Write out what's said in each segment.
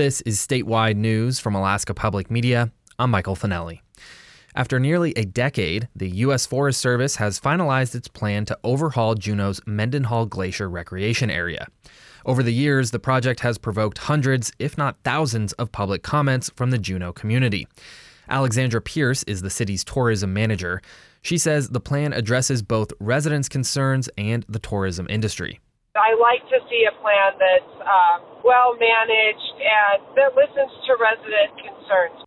This is statewide news from Alaska Public Media. I'm Michael Finelli. After nearly a decade, the U.S. Forest Service has finalized its plan to overhaul Juneau's Mendenhall Glacier recreation area. Over the years, the project has provoked hundreds, if not thousands, of public comments from the Juneau community. Alexandra Pierce is the city's tourism manager. She says the plan addresses both residents' concerns and the tourism industry. I like to see a plan that's um, well managed and that listens to resident concerns.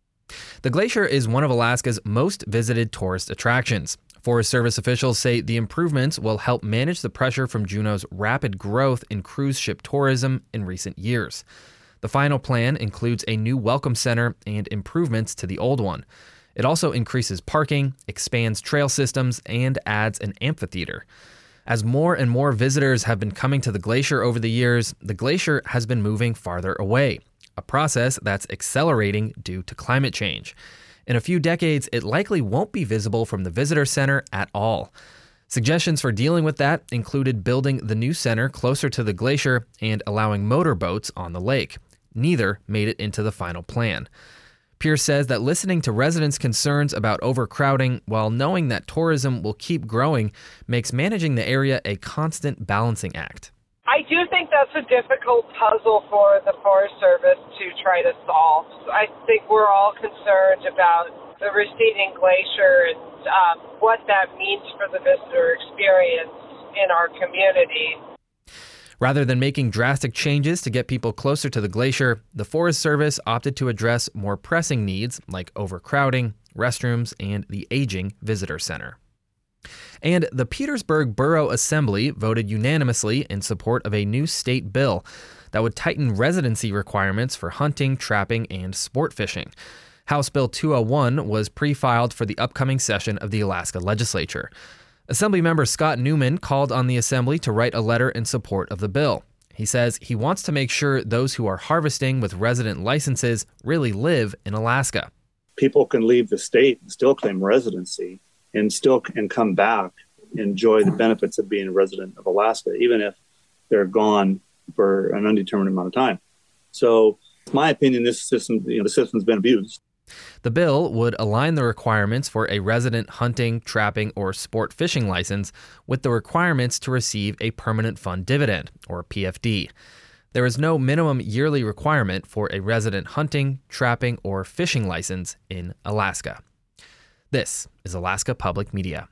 The glacier is one of Alaska's most visited tourist attractions. Forest Service officials say the improvements will help manage the pressure from Juneau's rapid growth in cruise ship tourism in recent years. The final plan includes a new welcome center and improvements to the old one. It also increases parking, expands trail systems, and adds an amphitheater. As more and more visitors have been coming to the glacier over the years, the glacier has been moving farther away, a process that's accelerating due to climate change. In a few decades, it likely won't be visible from the visitor center at all. Suggestions for dealing with that included building the new center closer to the glacier and allowing motorboats on the lake. Neither made it into the final plan. Pierce says that listening to residents' concerns about overcrowding while knowing that tourism will keep growing makes managing the area a constant balancing act. I do think that's a difficult puzzle for the Forest Service to try to solve. I think we're all concerned about the receding glacier and um, what that means for the visitor experience in our community. Rather than making drastic changes to get people closer to the glacier, the Forest Service opted to address more pressing needs like overcrowding, restrooms, and the aging visitor center. And the Petersburg Borough Assembly voted unanimously in support of a new state bill that would tighten residency requirements for hunting, trapping, and sport fishing. House Bill 201 was pre filed for the upcoming session of the Alaska legislature. Assemblymember Scott Newman called on the Assembly to write a letter in support of the bill. He says he wants to make sure those who are harvesting with resident licenses really live in Alaska. People can leave the state and still claim residency and still and come back enjoy the benefits of being a resident of Alaska, even if they're gone for an undetermined amount of time. So, in my opinion, this system, you know, the system's been abused. The bill would align the requirements for a resident hunting, trapping, or sport fishing license with the requirements to receive a permanent fund dividend, or PFD. There is no minimum yearly requirement for a resident hunting, trapping, or fishing license in Alaska. This is Alaska Public Media.